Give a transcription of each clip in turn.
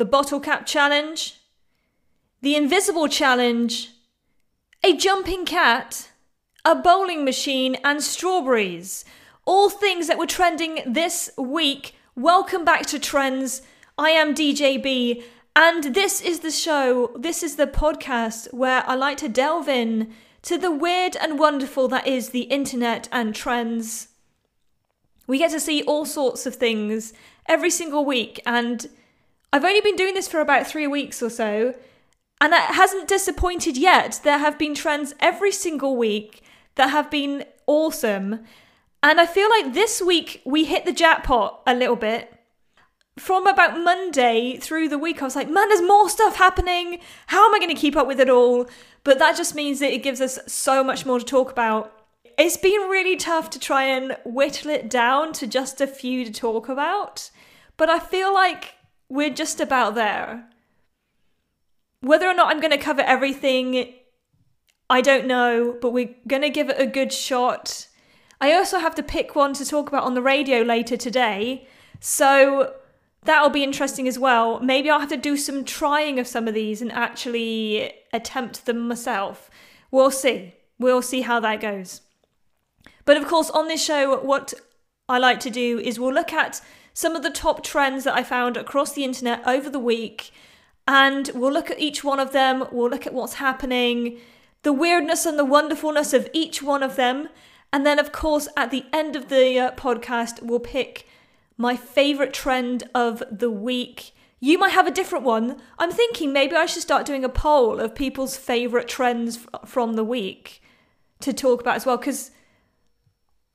the bottle cap challenge, the invisible challenge, a jumping cat, a bowling machine, and strawberries. All things that were trending this week. Welcome back to Trends. I am DJB, and this is the show, this is the podcast where I like to delve in to the weird and wonderful that is the internet and trends. We get to see all sorts of things every single week, and I've only been doing this for about three weeks or so, and it hasn't disappointed yet. There have been trends every single week that have been awesome. And I feel like this week we hit the jackpot a little bit. From about Monday through the week, I was like, man, there's more stuff happening. How am I going to keep up with it all? But that just means that it gives us so much more to talk about. It's been really tough to try and whittle it down to just a few to talk about. But I feel like we're just about there. Whether or not I'm going to cover everything, I don't know, but we're going to give it a good shot. I also have to pick one to talk about on the radio later today, so that'll be interesting as well. Maybe I'll have to do some trying of some of these and actually attempt them myself. We'll see. We'll see how that goes. But of course, on this show, what I like to do is we'll look at some of the top trends that I found across the internet over the week and we'll look at each one of them, we'll look at what's happening, the weirdness and the wonderfulness of each one of them. And then, of course, at the end of the uh, podcast, we'll pick my favorite trend of the week. You might have a different one. I'm thinking maybe I should start doing a poll of people's favorite trends from the week to talk about as well, because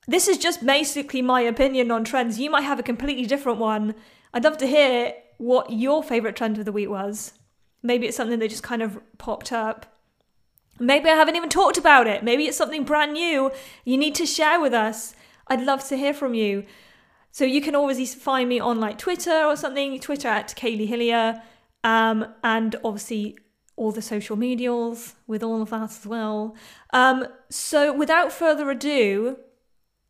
this is just basically my opinion on trends. You might have a completely different one. I'd love to hear what your favorite trend of the week was. Maybe it's something that just kind of popped up. Maybe I haven't even talked about it. Maybe it's something brand new you need to share with us. I'd love to hear from you. So you can always find me on like Twitter or something, Twitter at Kaylee Hillier, um, and obviously all the social medials with all of that as well. Um, so without further ado,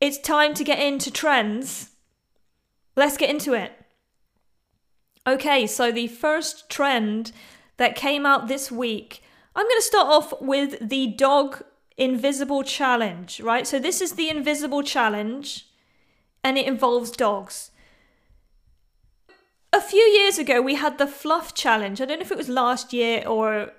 it's time to get into trends. Let's get into it. Okay, so the first trend that came out this week, I'm going to start off with the dog invisible challenge, right? So this is the invisible challenge and it involves dogs. A few years ago, we had the fluff challenge. I don't know if it was last year or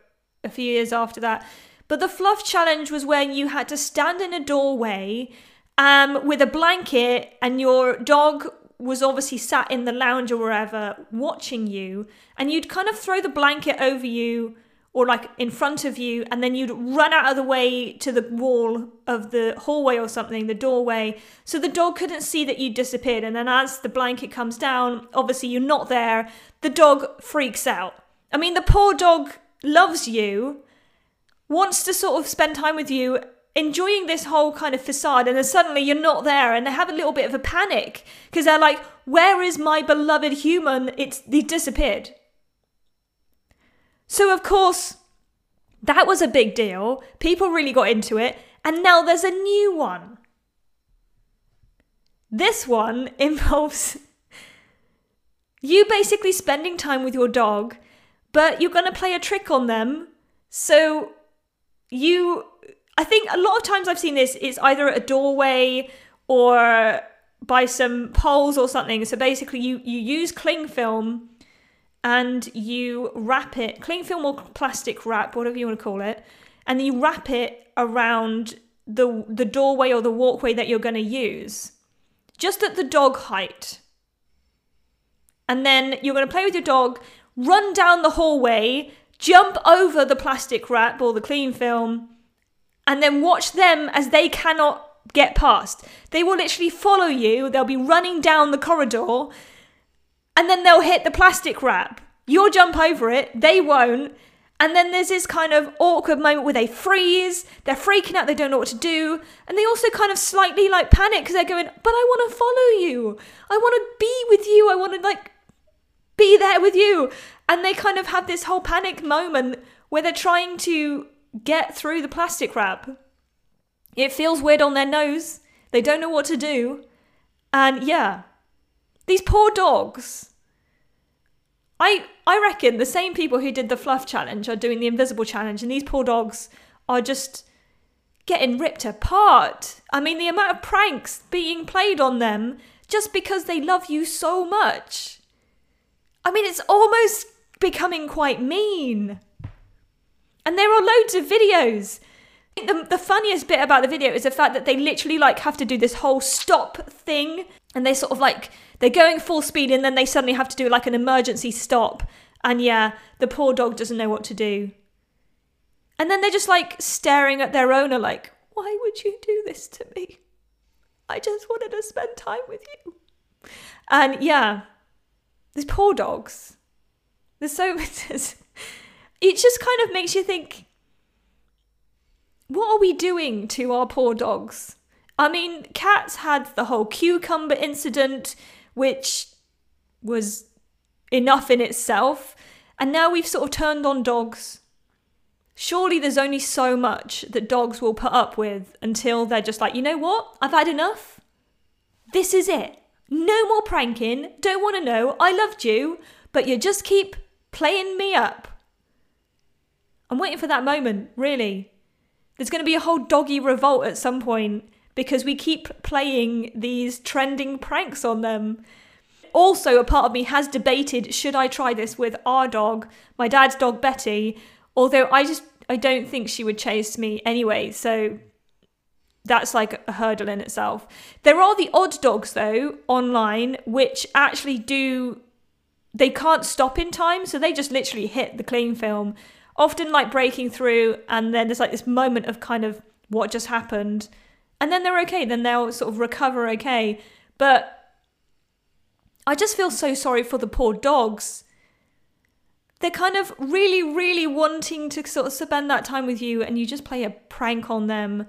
a few years after that, but the fluff challenge was when you had to stand in a doorway um, with a blanket and your dog was obviously sat in the lounge or wherever watching you, and you'd kind of throw the blanket over you or like in front of you, and then you'd run out of the way to the wall of the hallway or something, the doorway, so the dog couldn't see that you disappeared. And then as the blanket comes down, obviously you're not there, the dog freaks out. I mean, the poor dog loves you, wants to sort of spend time with you, enjoying this whole kind of facade and then suddenly you're not there and they have a little bit of a panic because they're like where is my beloved human? It's he disappeared. So of course that was a big deal. People really got into it and now there's a new one. This one involves you basically spending time with your dog but you're going to play a trick on them. So you I think a lot of times I've seen this, it's either at a doorway or by some poles or something. So basically, you, you use cling film and you wrap it, cling film or plastic wrap, whatever you want to call it, and you wrap it around the, the doorway or the walkway that you're going to use, just at the dog height. And then you're going to play with your dog, run down the hallway, jump over the plastic wrap or the cling film and then watch them as they cannot get past. They will literally follow you, they'll be running down the corridor, and then they'll hit the plastic wrap. You'll jump over it, they won't. And then there's this kind of awkward moment where they freeze, they're freaking out, they don't know what to do, and they also kind of slightly like panic because they're going, But I want to follow you. I want to be with you. I want to like be there with you. And they kind of have this whole panic moment where they're trying to get through the plastic wrap. It feels weird on their nose. They don't know what to do. And yeah, these poor dogs. I I reckon the same people who did the fluff challenge are doing the invisible challenge, and these poor dogs are just getting ripped apart. I mean, the amount of pranks being played on them just because they love you so much. I mean, it's almost becoming quite mean. And there are loads of videos. The, the funniest bit about the video is the fact that they literally like have to do this whole stop thing. And they sort of like they're going full speed and then they suddenly have to do like an emergency stop. And yeah the poor dog doesn't know what to do. And then they're just like staring at their owner like why would you do this to me? I just wanted to spend time with you. And yeah these poor dogs. They're so it just kind of makes you think what are we doing to our poor dogs I mean, cats had the whole cucumber incident, which was enough in itself, and now we've sort of turned on dogs. Surely there's only so much that dogs will put up with until they're just like, you know what? I've had enough. This is it. No more pranking. Don't want to know. I loved you, but you just keep playing me up. I'm waiting for that moment, really. There's going to be a whole doggy revolt at some point because we keep playing these trending pranks on them. Also, a part of me has debated should I try this with our dog, my dad's dog Betty, although I just I don't think she would chase me anyway, so that's like a hurdle in itself. There are the odd dogs though online which actually do they can't stop in time, so they just literally hit the cling film, often like breaking through and then there's like this moment of kind of what just happened and then they're okay, then they'll sort of recover okay. But I just feel so sorry for the poor dogs. They're kind of really, really wanting to sort of spend that time with you, and you just play a prank on them.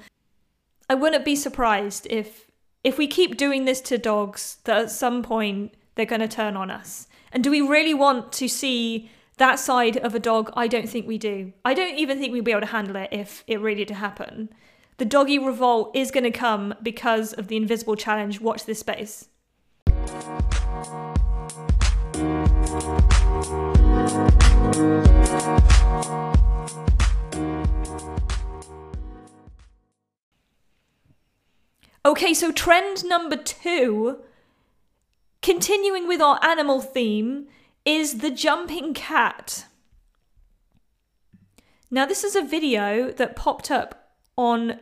I wouldn't be surprised if if we keep doing this to dogs that at some point they're going to turn on us. And do we really want to see that side of a dog? I don't think we do. I don't even think we'd be able to handle it if it really did happen. The doggy revolt is going to come because of the invisible challenge. Watch this space. Okay, so trend number two, continuing with our animal theme, is the jumping cat. Now, this is a video that popped up on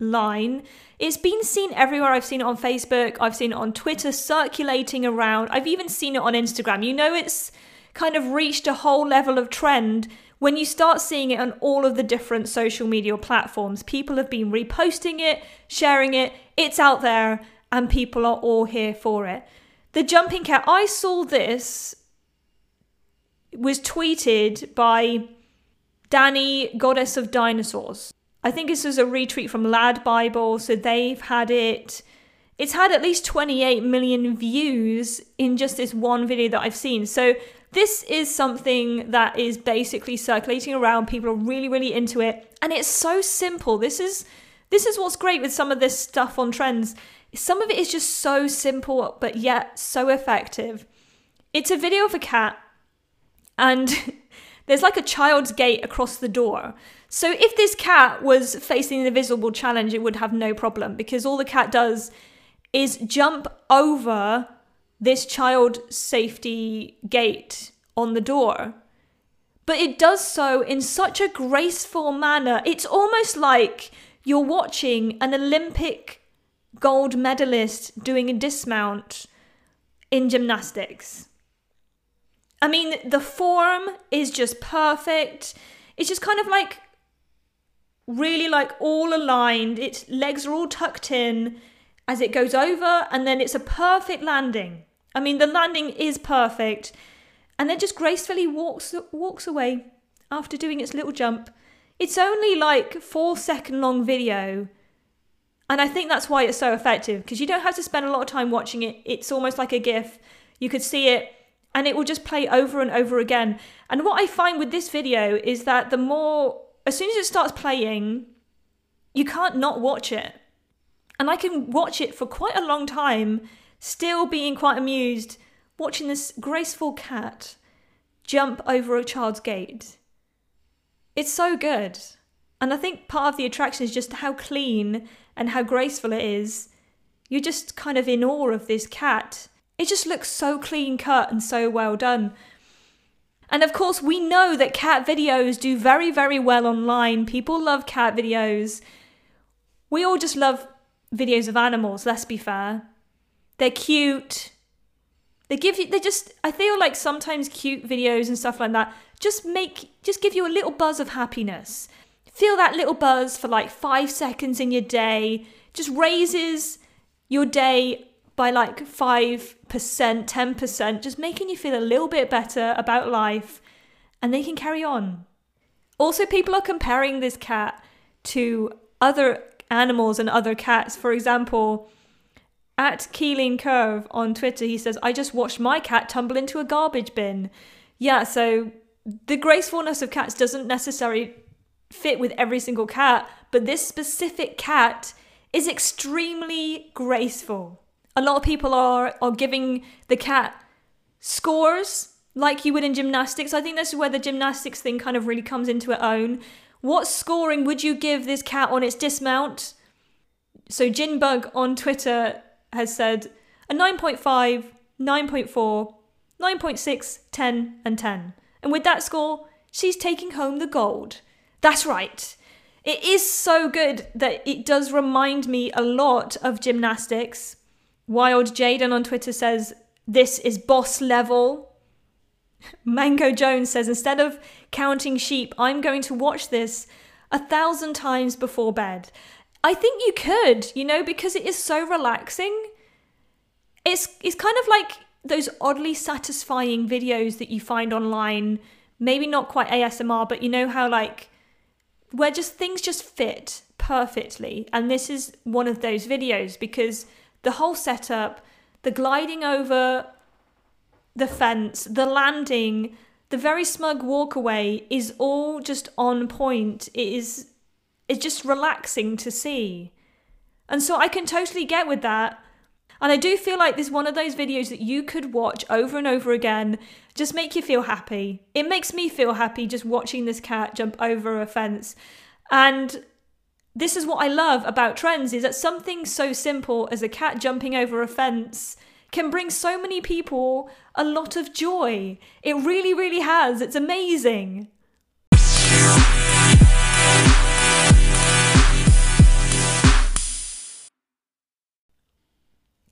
line. It's been seen everywhere. I've seen it on Facebook, I've seen it on Twitter circulating around. I've even seen it on Instagram. You know, it's kind of reached a whole level of trend when you start seeing it on all of the different social media platforms. People have been reposting it, sharing it, it's out there, and people are all here for it. The jumping cat, I saw this was tweeted by Danny, Goddess of Dinosaurs. I think this is a retweet from Lad Bible, so they've had it. It's had at least 28 million views in just this one video that I've seen. So this is something that is basically circulating around. People are really, really into it, and it's so simple. This is this is what's great with some of this stuff on trends. Some of it is just so simple, but yet so effective. It's a video of a cat, and there's like a child's gate across the door. So if this cat was facing the invisible challenge, it would have no problem because all the cat does is jump over this child safety gate on the door. But it does so in such a graceful manner. It's almost like you're watching an Olympic gold medalist doing a dismount in gymnastics. I mean, the form is just perfect. It's just kind of like really like all aligned. Its legs are all tucked in as it goes over, and then it's a perfect landing. I mean, the landing is perfect, and then just gracefully walks walks away after doing its little jump. It's only like four second long video, and I think that's why it's so effective because you don't have to spend a lot of time watching it. It's almost like a GIF. You could see it and it will just play over and over again. And what I find with this video is that the more as soon as it starts playing, you can't not watch it. And I can watch it for quite a long time, still being quite amused, watching this graceful cat jump over a child's gate. It's so good. And I think part of the attraction is just how clean and how graceful it is. You're just kind of in awe of this cat. It just looks so clean cut and so well done. And of course, we know that cat videos do very, very well online. People love cat videos. We all just love videos of animals, let's be fair. They're cute. They give you, they just, I feel like sometimes cute videos and stuff like that just make, just give you a little buzz of happiness. Feel that little buzz for like five seconds in your day, just raises your day by like 5%, 10%, just making you feel a little bit better about life, and they can carry on. Also, people are comparing this cat to other animals and other cats. For example, at Keeling Curve on Twitter, he says, I just watched my cat tumble into a garbage bin. Yeah, so the gracefulness of cats doesn't necessarily fit with every single cat, but this specific cat is extremely graceful. A lot of people are, are giving the cat scores like you would in gymnastics. I think this is where the gymnastics thing kind of really comes into its own. What scoring would you give this cat on its dismount? So Jinbug on Twitter has said a 9.5, 9.4, 9.6, 10, and 10. And with that score, she's taking home the gold. That's right. It is so good that it does remind me a lot of gymnastics. Wild Jaden on Twitter says, This is boss level. Mango Jones says, Instead of counting sheep, I'm going to watch this a thousand times before bed. I think you could, you know, because it is so relaxing. It's it's kind of like those oddly satisfying videos that you find online, maybe not quite ASMR, but you know how like where just things just fit perfectly. And this is one of those videos because the whole setup, the gliding over the fence, the landing, the very smug walkaway is all just on point. It is it's just relaxing to see. And so I can totally get with that. And I do feel like this is one of those videos that you could watch over and over again, just make you feel happy. It makes me feel happy just watching this cat jump over a fence. And this is what I love about trends is that something so simple as a cat jumping over a fence can bring so many people a lot of joy. It really, really has. It's amazing.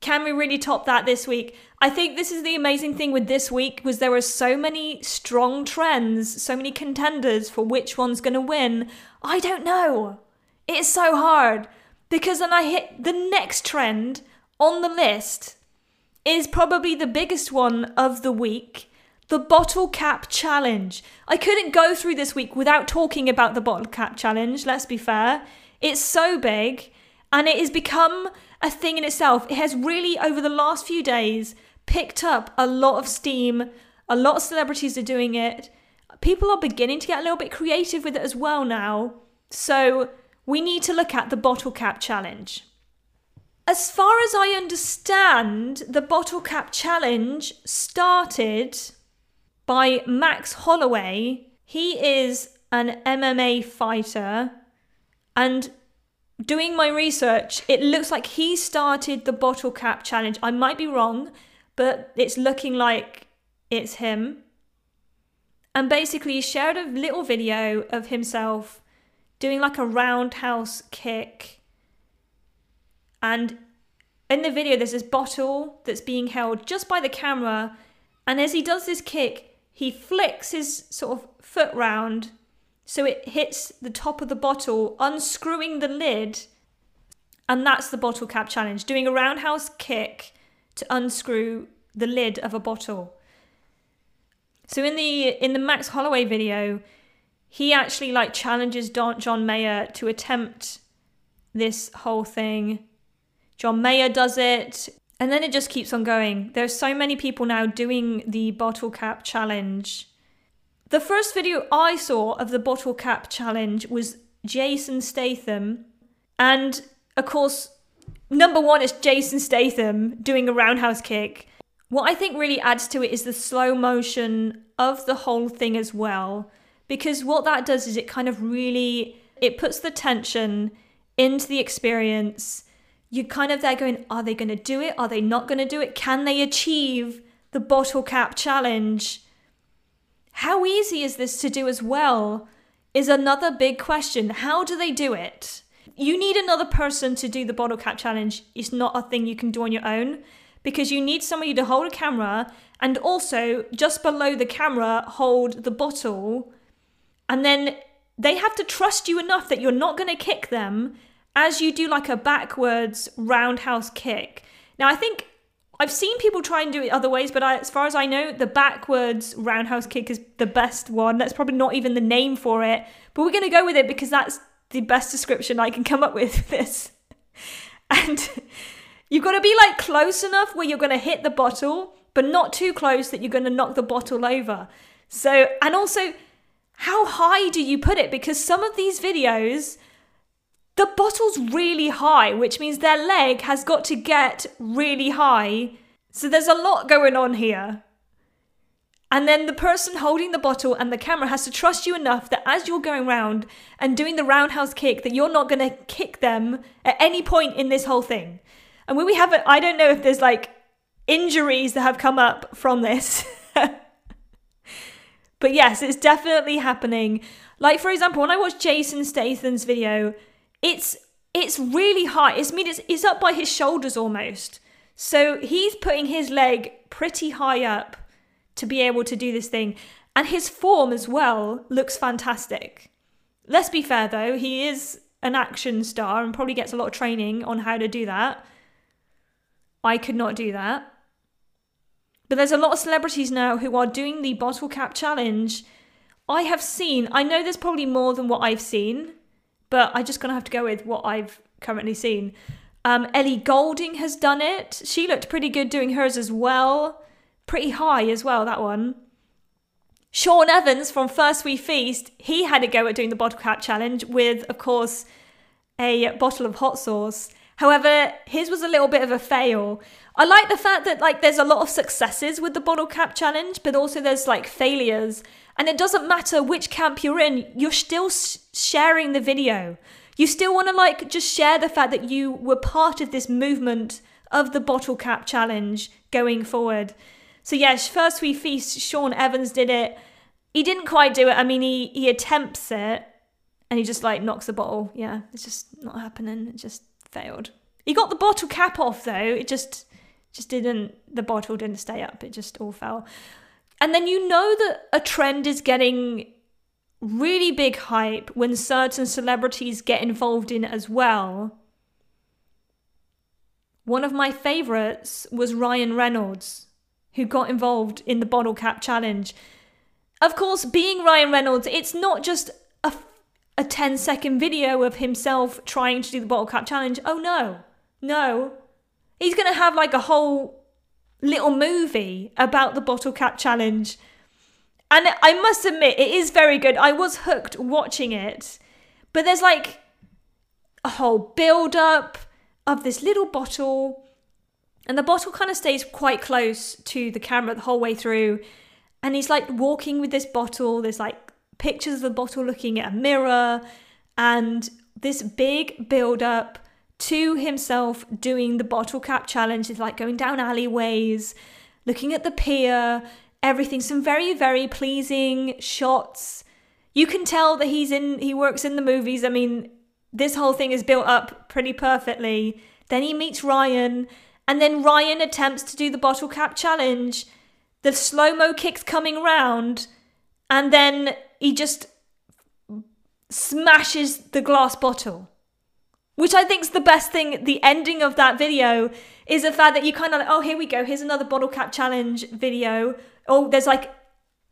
Can we really top that this week? I think this is the amazing thing with this week was there were so many strong trends, so many contenders for which one's going to win. I don't know. It's so hard because then I hit the next trend on the list is probably the biggest one of the week. The bottle cap challenge. I couldn't go through this week without talking about the bottle cap challenge, let's be fair. It's so big and it has become a thing in itself. It has really, over the last few days, picked up a lot of steam. A lot of celebrities are doing it. People are beginning to get a little bit creative with it as well now. So we need to look at the bottle cap challenge. As far as I understand, the bottle cap challenge started by Max Holloway. He is an MMA fighter and doing my research, it looks like he started the bottle cap challenge. I might be wrong, but it's looking like it's him. And basically, he shared a little video of himself doing like a roundhouse kick. And in the video, there's this bottle that's being held just by the camera. And as he does this kick, he flicks his sort of foot round so it hits the top of the bottle, unscrewing the lid. And that's the bottle cap challenge doing a roundhouse kick to unscrew the lid of a bottle. So in the in the Max Holloway video, he actually like challenges Don, John Mayer to attempt this whole thing. John Mayer does it, and then it just keeps on going. There's so many people now doing the bottle cap challenge the first video I saw of the bottle cap challenge was Jason Statham. And of course, number one is Jason Statham doing a roundhouse kick. What I think really adds to it is the slow motion of the whole thing as well because what that does is it kind of really it puts the tension into the experience. You're kind of there going, are they going to do it? Are they not going to do it? Can they achieve the bottle cap challenge? How easy is this to do as well? Is another big question. How do they do it? You need another person to do the bottle cap challenge. It's not a thing you can do on your own because you need somebody to hold a camera and also just below the camera hold the bottle and then they have to trust you enough that you're not going to kick them as you do like a backwards roundhouse kick. Now, I think I've seen people try and do it other ways, but I, as far as I know, the backwards roundhouse kick is the best one. That's probably not even the name for it, but we're going to go with it because that's the best description I can come up with for this. And you've got to be like close enough where you're going to hit the bottle, but not too close that you're going to knock the bottle over. So, and also, how high do you put it? Because some of these videos, the bottle's really high, which means their leg has got to get really high. So there's a lot going on here. And then the person holding the bottle and the camera has to trust you enough that as you're going round and doing the roundhouse kick, that you're not going to kick them at any point in this whole thing. And when we haven't, I don't know if there's like injuries that have come up from this. But yes, it's definitely happening. Like for example, when I watched Jason Statham's video, it's it's really high. It's I mean it's it's up by his shoulders almost. So he's putting his leg pretty high up to be able to do this thing. And his form as well looks fantastic. Let's be fair though, he is an action star and probably gets a lot of training on how to do that. I could not do that. But there's a lot of celebrities now who are doing the bottle cap challenge. I have seen, I know there's probably more than what I've seen, but I'm just going to have to go with what I've currently seen. Um, Ellie Goulding has done it. She looked pretty good doing hers as well. Pretty high as well, that one. Sean Evans from First We Feast, he had a go at doing the bottle cap challenge with, of course, a bottle of hot sauce. However, his was a little bit of a fail. I like the fact that like there's a lot of successes with the bottle cap challenge, but also there's like failures. And it doesn't matter which camp you're in, you're still sharing the video. You still want to like just share the fact that you were part of this movement of the bottle cap challenge going forward. So yes, first we feast. Sean Evans did it. He didn't quite do it. I mean, he he attempts it, and he just like knocks the bottle. Yeah, it's just not happening. It just failed. He got the bottle cap off though. It just just didn't the bottle didn't stay up. It just all fell. And then you know that a trend is getting really big hype when certain celebrities get involved in as well. One of my favorites was Ryan Reynolds, who got involved in the bottle cap challenge. Of course, being Ryan Reynolds, it's not just a, a 10 second video of himself trying to do the bottle cap challenge. Oh no. No. He's going to have like a whole little movie about the bottle cap challenge. And I must admit, it is very good. I was hooked watching it. But there's like a whole build up of this little bottle. And the bottle kind of stays quite close to the camera the whole way through. And he's like walking with this bottle. There's like pictures of the bottle looking at a mirror. And this big build up to himself doing the bottle cap challenge is like going down alleyways, looking at the pier, everything. Some very, very pleasing shots. You can tell that he's in, he works in the movies. I mean, this whole thing is built up pretty perfectly. Then he meets Ryan, and then Ryan attempts to do the bottle cap challenge. The slow mo kicks coming round, and then he just smashes the glass bottle which I think is the best thing. The ending of that video is the fact that you kind of like, oh, here we go. Here's another bottle cap challenge video. Oh, there's like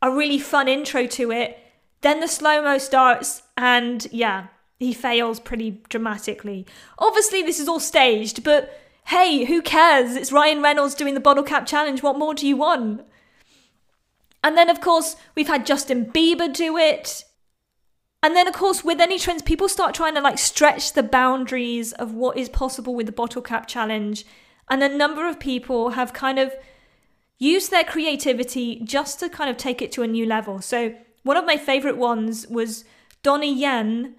a really fun intro to it. Then the slow mo starts, and yeah, he fails pretty dramatically. Obviously, this is all staged, but hey, who cares? It's Ryan Reynolds doing the bottle cap challenge. What more do you want? And then, of course, we've had Justin Bieber do it. And then, of course, with any trends, people start trying to like stretch the boundaries of what is possible with the bottle cap challenge. And a number of people have kind of use their creativity just to kind of take it to a new level. So, one of my favorite ones was Donnie Yen.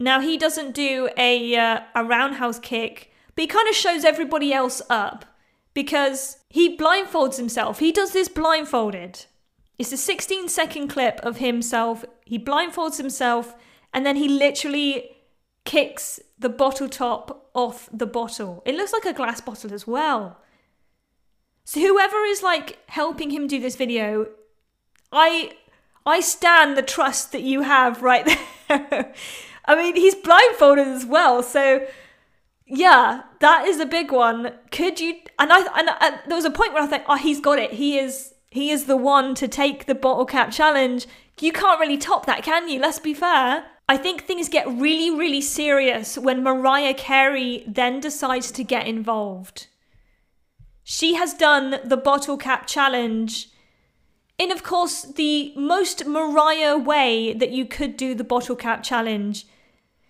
Now, he doesn't do a, uh, a roundhouse kick, but he kind of shows everybody else up because he blindfolds himself. He does this blindfolded. It's a 16 second clip of himself. He blindfolds himself and then he literally kicks the bottle top off the bottle. It looks like a glass bottle as well. So whoever is like helping him do this video, I I stand the trust that you have right there. I mean, he's blindfolded as well, so yeah, that is a big one. Could you? And I and, and there was a point where I thought, oh, he's got it. He is he is the one to take the bottle cap challenge. You can't really top that, can you? Let's be fair. I think things get really, really serious when Mariah Carey then decides to get involved. She has done the bottle cap challenge in, of course, the most Mariah way that you could do the bottle cap challenge.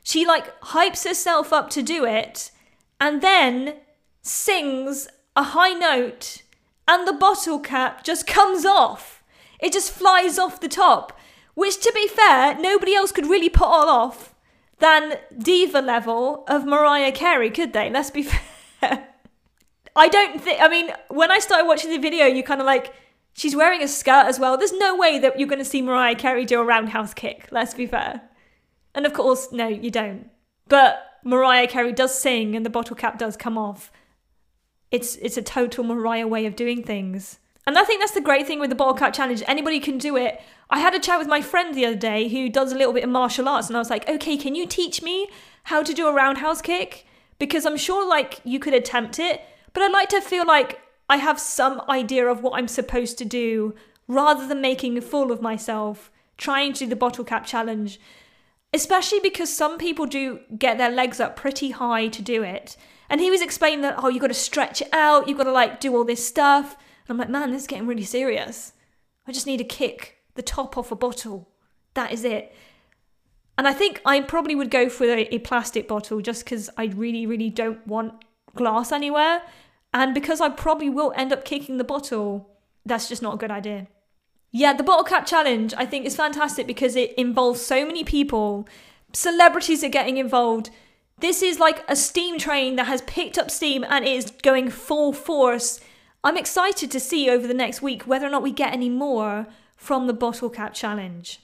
She like hypes herself up to do it and then sings a high note and the bottle cap just comes off. It just flies off the top. Which, to be fair, nobody else could really put all off than diva level of Mariah Carey, could they? Let's be fair. I don't think, I mean, when I started watching the video, you kind of like, she's wearing a skirt as well. There's no way that you're going to see Mariah Carey do a roundhouse kick, let's be fair. And of course, no, you don't. But Mariah Carey does sing and the bottle cap does come off. It's it's a total Mariah way of doing things. And I think that's the great thing with the bottle cap challenge. Anybody can do it. I had a chat with my friend the other day who does a little bit of martial arts, and I was like, okay, can you teach me how to do a roundhouse kick? Because I'm sure like you could attempt it, but I'd like to feel like I have some idea of what I'm supposed to do rather than making a fool of myself trying to do the bottle cap challenge. Especially because some people do get their legs up pretty high to do it. And he was explaining that, oh, you've got to stretch it out, you've got to like do all this stuff. And I'm like, man, this is getting really serious. I just need a kick the top off a bottle. That is it. And I think I probably would go for a, a plastic bottle just because I really, really don't want glass anywhere. And because I probably will end up kicking the bottle, that's just not a good idea. Yeah, the bottle cap challenge I think is fantastic because it involves so many people. Celebrities are getting involved. This is like a steam train that has picked up steam and is going full force. I'm excited to see over the next week whether or not we get any more from the bottle cap challenge.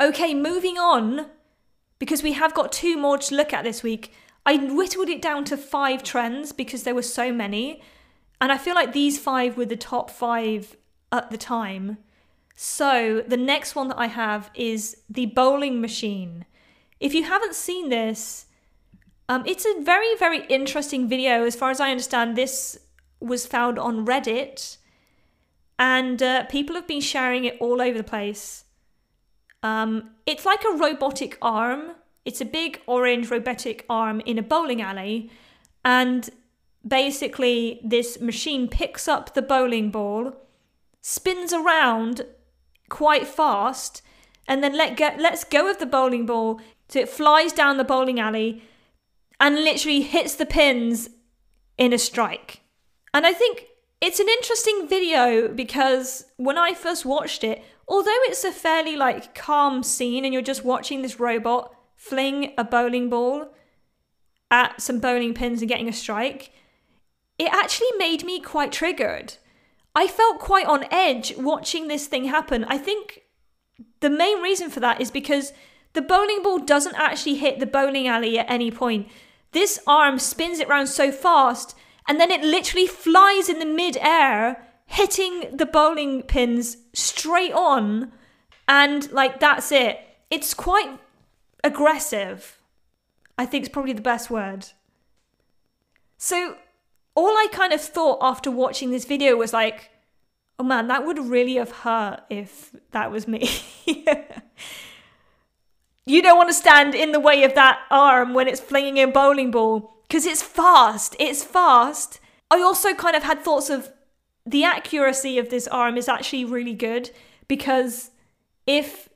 Okay, moving on, because we have got two more to look at this week. I whittled it down to five trends because there were so many, and I feel like these five were the top five at the time. So, the next one that I have is the bowling machine. If you haven't seen this, um, it's a very, very interesting video. As far as I understand, this was found on Reddit, and uh, people have been sharing it all over the place. Um, it's like a robotic arm. It's a big orange robotic arm in a bowling alley, and basically, this machine picks up the bowling ball, spins around quite fast, and then let go, lets go of the bowling ball so it flies down the bowling alley and literally hits the pins in a strike. And I think it's an interesting video because when I first watched it, although it's a fairly like calm scene and you're just watching this robot fling a bowling ball at some bowling pins and getting a strike, it actually made me quite triggered. I felt quite on edge watching this thing happen. I think the main reason for that is because the bowling ball doesn't actually hit the bowling alley at any point. This arm spins it round so fast, and then it literally flies in the mid-air, hitting the bowling pins straight on, and like that's it. It's quite aggressive. I think it's probably the best word. So all I kind of thought after watching this video was like, oh man, that would really have hurt if that was me. You don't want to stand in the way of that arm when it's flinging a bowling ball because it's fast. It's fast. I also kind of had thoughts of the accuracy of this arm is actually really good because if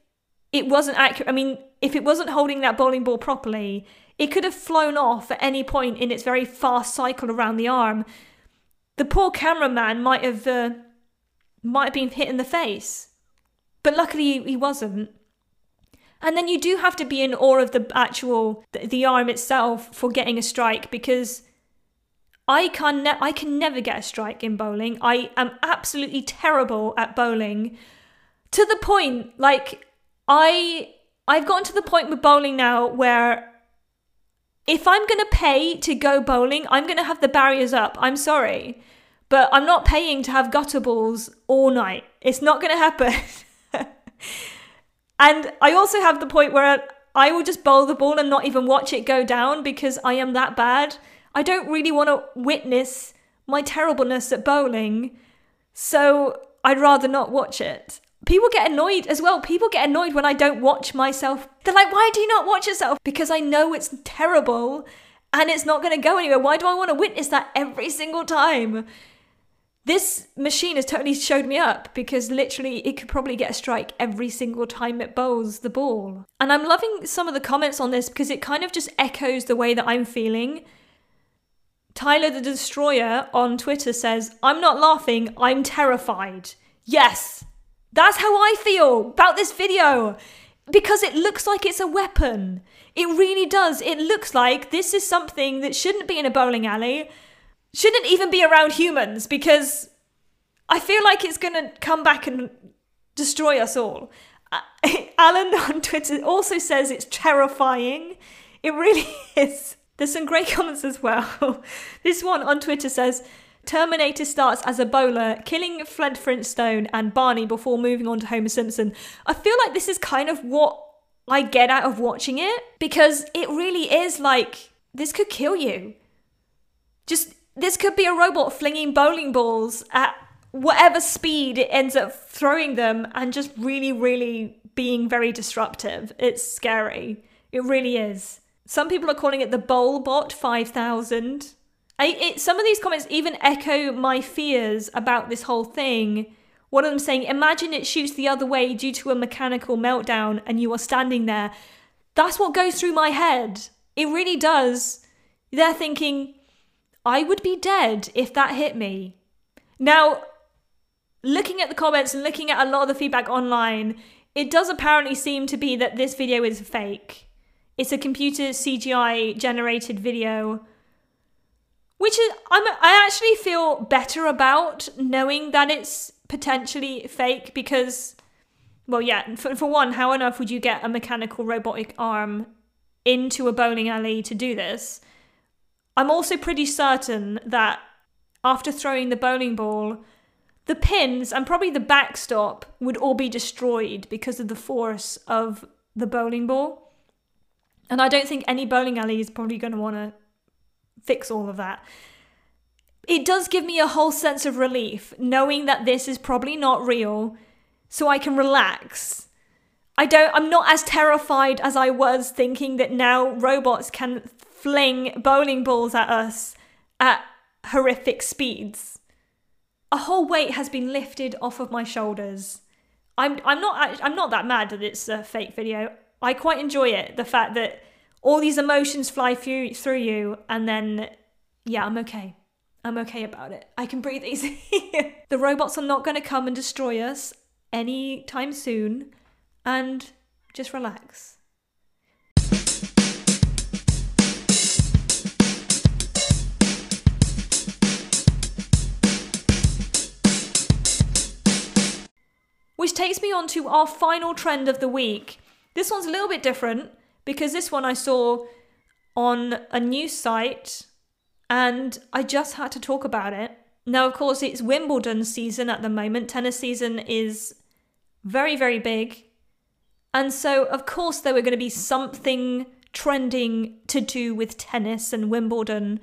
it wasn't accurate, I mean, if it wasn't holding that bowling ball properly, It could have flown off at any point in its very fast cycle around the arm. The poor cameraman might have uh, might have been hit in the face, but luckily he wasn't. And then you do have to be in awe of the actual the, arm itself for getting a strike because I can ne- I can never get a strike in bowling. I am absolutely terrible at bowling to the point like I I've gotten to the point with bowling now where if I'm going to pay to go bowling, I'm going to have the barriers up. I'm sorry. But I'm not paying to have gutter balls all night. It's not going to happen. and I also have the point where I will just bowl the ball and not even watch it go down because I am that bad. I don't really want to witness my terribleness at bowling. So I'd rather not watch it people get annoyed as well. People get annoyed when I don't watch myself. They're like, why do you not watch yourself? Because I know it's terrible and it's not going to go anywhere. Why do I want to witness that every single time? This machine has totally showed me up because literally it could probably get a strike every single time it bowls the ball. And I'm loving some of the comments on this because it kind of just echoes the way that I'm feeling. Tyler the Destroyer on Twitter says, I'm not laughing, I'm terrified. Yes, that's how I feel about this video because it looks like it's a weapon. It really does. It looks like this is something that shouldn't be in a bowling alley, shouldn't even be around humans because I feel like it's going to come back and destroy us all. Alan on Twitter also says it's terrifying. It really is. There's some great comments as well. this one on Twitter says, Terminator starts as a bowler, killing Fred Flintstone and Barney before moving on to Homer Simpson. I feel like this is kind of what I get out of watching it because it really is like this could kill you. Just this could be a robot flinging bowling balls at whatever speed it ends up throwing them and just really, really being very disruptive. It's scary. It really is. Some people are calling it the Bowlbot 5000. I, it, some of these comments even echo my fears about this whole thing. One of them saying, Imagine it shoots the other way due to a mechanical meltdown and you are standing there. That's what goes through my head. It really does. They're thinking, I would be dead if that hit me. Now, looking at the comments and looking at a lot of the feedback online, it does apparently seem to be that this video is fake. It's a computer CGI generated video which is I'm I actually feel better about knowing that it's potentially fake because well yeah for, for one how on earth would you get a mechanical robotic arm into a bowling alley to do this? I'm also pretty certain that after throwing the bowling ball the pins and probably the backstop would all be destroyed because of the force of the bowling ball. And i don't think any bowling alley is probably going to want to fix all of that. It does give me a whole sense of relief knowing that this is probably not real, so I can relax. I don't I'm not as terrified as I was thinking that now robots can fling bowling balls at us at horrific speeds. A whole weight has been lifted off of my shoulders. I'm I'm not I'm not that mad that it's a fake video. I quite enjoy it. The fact that all these emotions fly through through you and then yeah i'm okay. I'm okay about it. I can breathe easy. The robots are not going to come and destroy us anytime soon and just relax. Which takes me on to our final trend of the week. This one's a little bit different because this one I saw on a news site and I just had to talk about it. Now, of course, it's Wimbledon season at the moment. Tennis season is very, very big. And so, of course, there were going to be something trending to do with tennis and Wimbledon.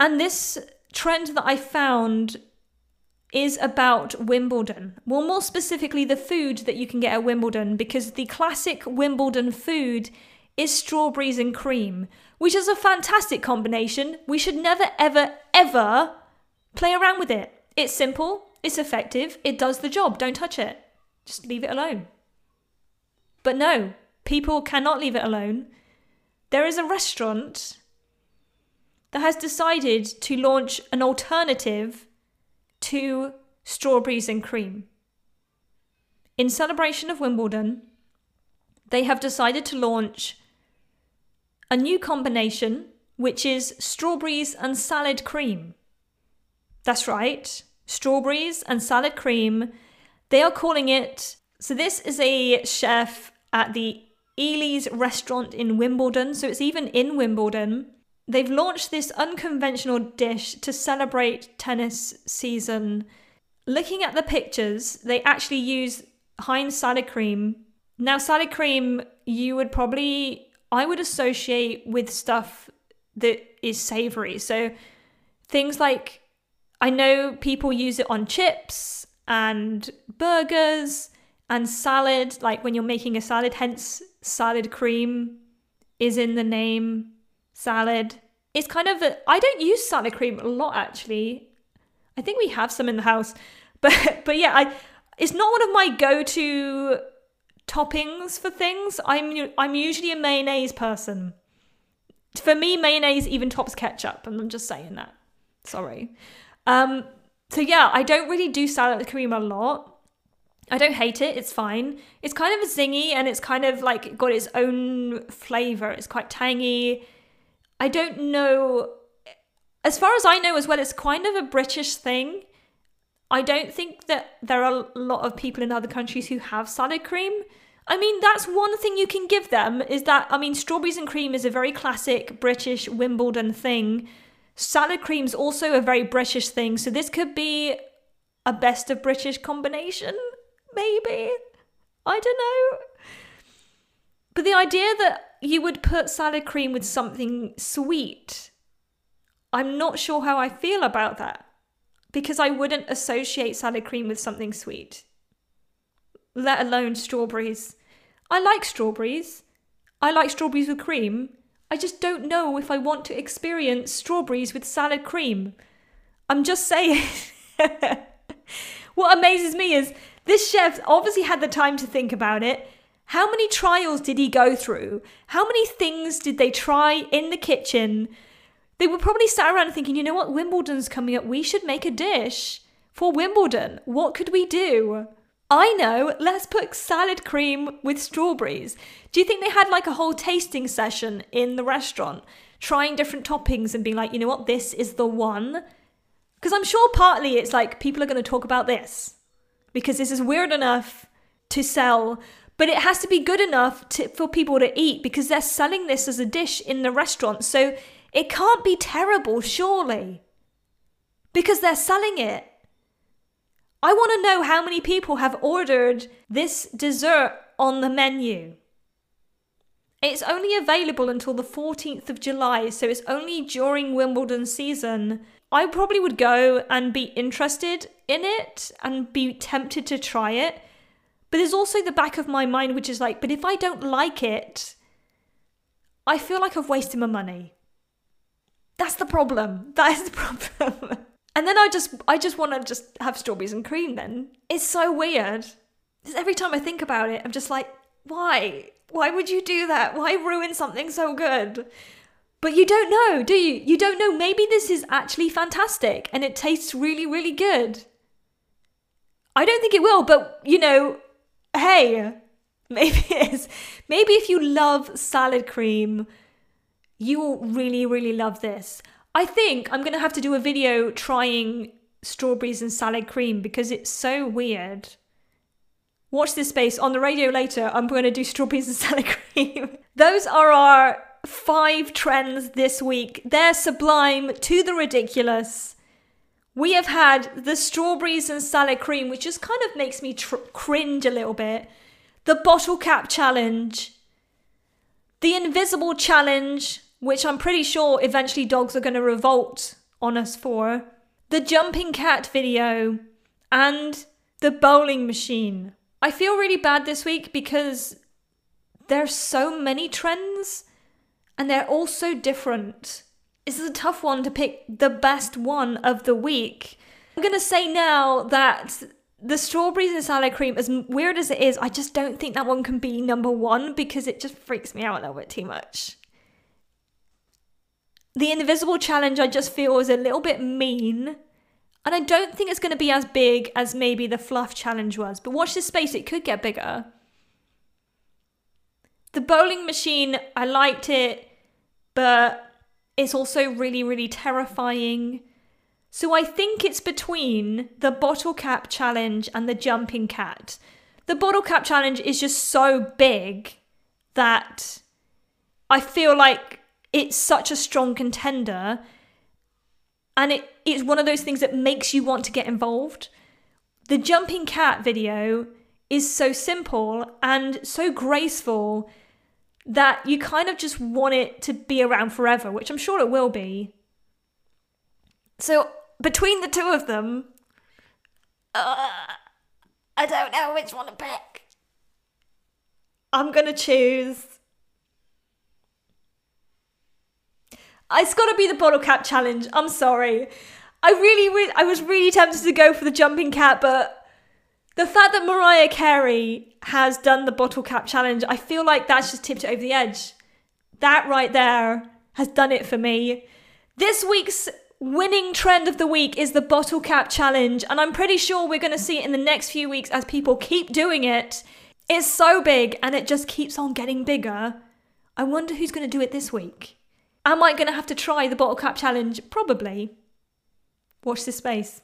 And this trend that I found is about Wimbledon. Well, more specifically, the food that you can get at Wimbledon, because the classic Wimbledon food is strawberries and cream, which is a fantastic combination. We should never, ever, ever play around with it. It's simple, it's effective, it does the job. Don't touch it. Just leave it alone. But no, people cannot leave it alone. there is a restaurant that has decided to launch an alternative to strawberries and cream. In celebration of Wimbledon, they have decided to launch a new combination, which is strawberries and salad cream. That's right, strawberries and salad cream. They are calling it. So, this is a chef at the Ely's restaurant in Wimbledon. So, it's even in Wimbledon. They've launched this unconventional dish to celebrate tennis season. Looking at the pictures, they actually use Heinz salad cream. Now, salad cream, you would probably, I would associate with stuff that is savory. So, things like I know people use it on chips and burgers and salad, like when you're making a salad, hence salad cream is in the name salad. It's kind of I don't use salad cream a lot actually. I think we have some in the house. But but yeah, I it's not one of my go-to toppings for things. I'm I'm usually a mayonnaise person. For me, mayonnaise even tops ketchup, and I'm just saying that. Sorry. Um, so yeah, I don't really do salad cream a lot. I don't hate it, it's fine. It's kind of a zingy and it's kind of like got its own flavor. It's quite tangy. I don't know. As far as I know, as well, it's kind of a British thing. I don't think that there are a lot of people in other countries who have salad cream. I mean, that's one thing you can give them is that, I mean, strawberries and cream is a very classic British Wimbledon thing. Salad cream's also a very British thing, so this could be a best of British combination, maybe. I don't know. But the idea that you would put salad cream with something sweet. I'm not sure how I feel about that because I wouldn't associate salad cream with something sweet, let alone strawberries. I like strawberries. I like strawberries with cream. I just don't know if I want to experience strawberries with salad cream. I'm just saying. what amazes me is this chef obviously had the time to think about it how many trials did he go through? How many things did they try in the kitchen? They were probably sat around thinking, you know what, Wimbledon's coming up. We should make a dish for Wimbledon. What could we do? I know, let's put salad cream with strawberries. Do you think they had like a whole tasting session in the restaurant, trying different toppings and being like, you know what, this is the one? Because I'm sure partly it's like people are going to talk about this because this is weird enough to sell but it has to be good enough to, for people to eat because they're selling this as a dish in the restaurant. So it can't be terrible, surely, because they're selling it. I want to know how many people have ordered this dessert on the menu. It's only available until the 14th of July, so it's only during Wimbledon season. I probably would go and be interested in it and be tempted to try it but there's also the back of my mind, which is like, but if I don't like it, I feel like I've wasted my money. That's the problem. That is the problem. And then I just, I just want to just have strawberries and cream. Then it's so weird. Every time I think about it, I'm just like, why? Why would you do that? Why ruin something so good? But you don't know, do you? You don't know. Maybe this is actually fantastic and it tastes really, really good. I don't think it will, but you know, hey, maybe it's maybe if you love salad cream, you will really, really love this. I think I'm gonna have to do a video trying strawberries and salad cream because it's so weird. Watch this space on the radio later. I'm going to do strawberries and salad cream. Those are our five trends this week. They're sublime to the ridiculous we have had the strawberries and salad cream, which just kind of makes me tr- cringe a little bit. The bottle cap challenge, the invisible challenge, which I'm pretty sure eventually dogs are going to revolt on us for, the jumping cat video, and the bowling machine. I feel really bad this week because there's so many trends and they're all so different it's a tough one to pick the best one of the week. I'm going to say now that the strawberries and salad cream, as weird as it is, I just don't think that one can be number one because it just freaks me out a little bit too much. The Invisible Challenge, I just feel, is a little bit mean. And I don't think it's going to be as big as maybe the Fluff Challenge was. But watch this space, it could get bigger. The bowling machine, I liked it, but it's also really, really terrifying. So I think it's between the bottle cap challenge and the jumping cat. The bottle cap challenge is just so big that I feel like it's such a strong contender and it, it's one of those things that makes you want to get involved. The jumping cat video is so simple and so graceful that you kind of just want it to be around forever, which I'm sure it will be. So between the two of them, uh, I don't know which one to pick. I'm gonna choose. It's gotta be the bottle cap challenge. I'm sorry. I really, I was really tempted to go for the jumping cat, but the fact that Mariah Carey has done the bottle cap challenge, I feel like that's just tipped it over the edge. That right there has done it for me. This week's winning trend of the week is the bottle cap challenge, and I'm pretty sure we're going to see it in the next few weeks as people keep doing it. It's so big and it just keeps on getting bigger. I wonder who's going to do it this week. Am I going to have to try the bottle cap challenge? Probably. Watch this space.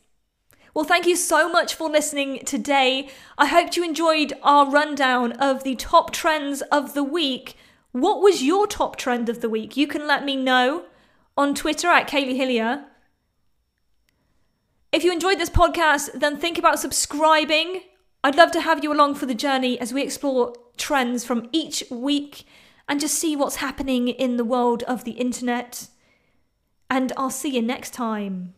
Well, thank you so much for listening today. I hope you enjoyed our rundown of the top trends of the week. What was your top trend of the week? You can let me know on Twitter at Kaylee Hillier. If you enjoyed this podcast, then think about subscribing. I'd love to have you along for the journey as we explore trends from each week and just see what's happening in the world of the internet. And I'll see you next time.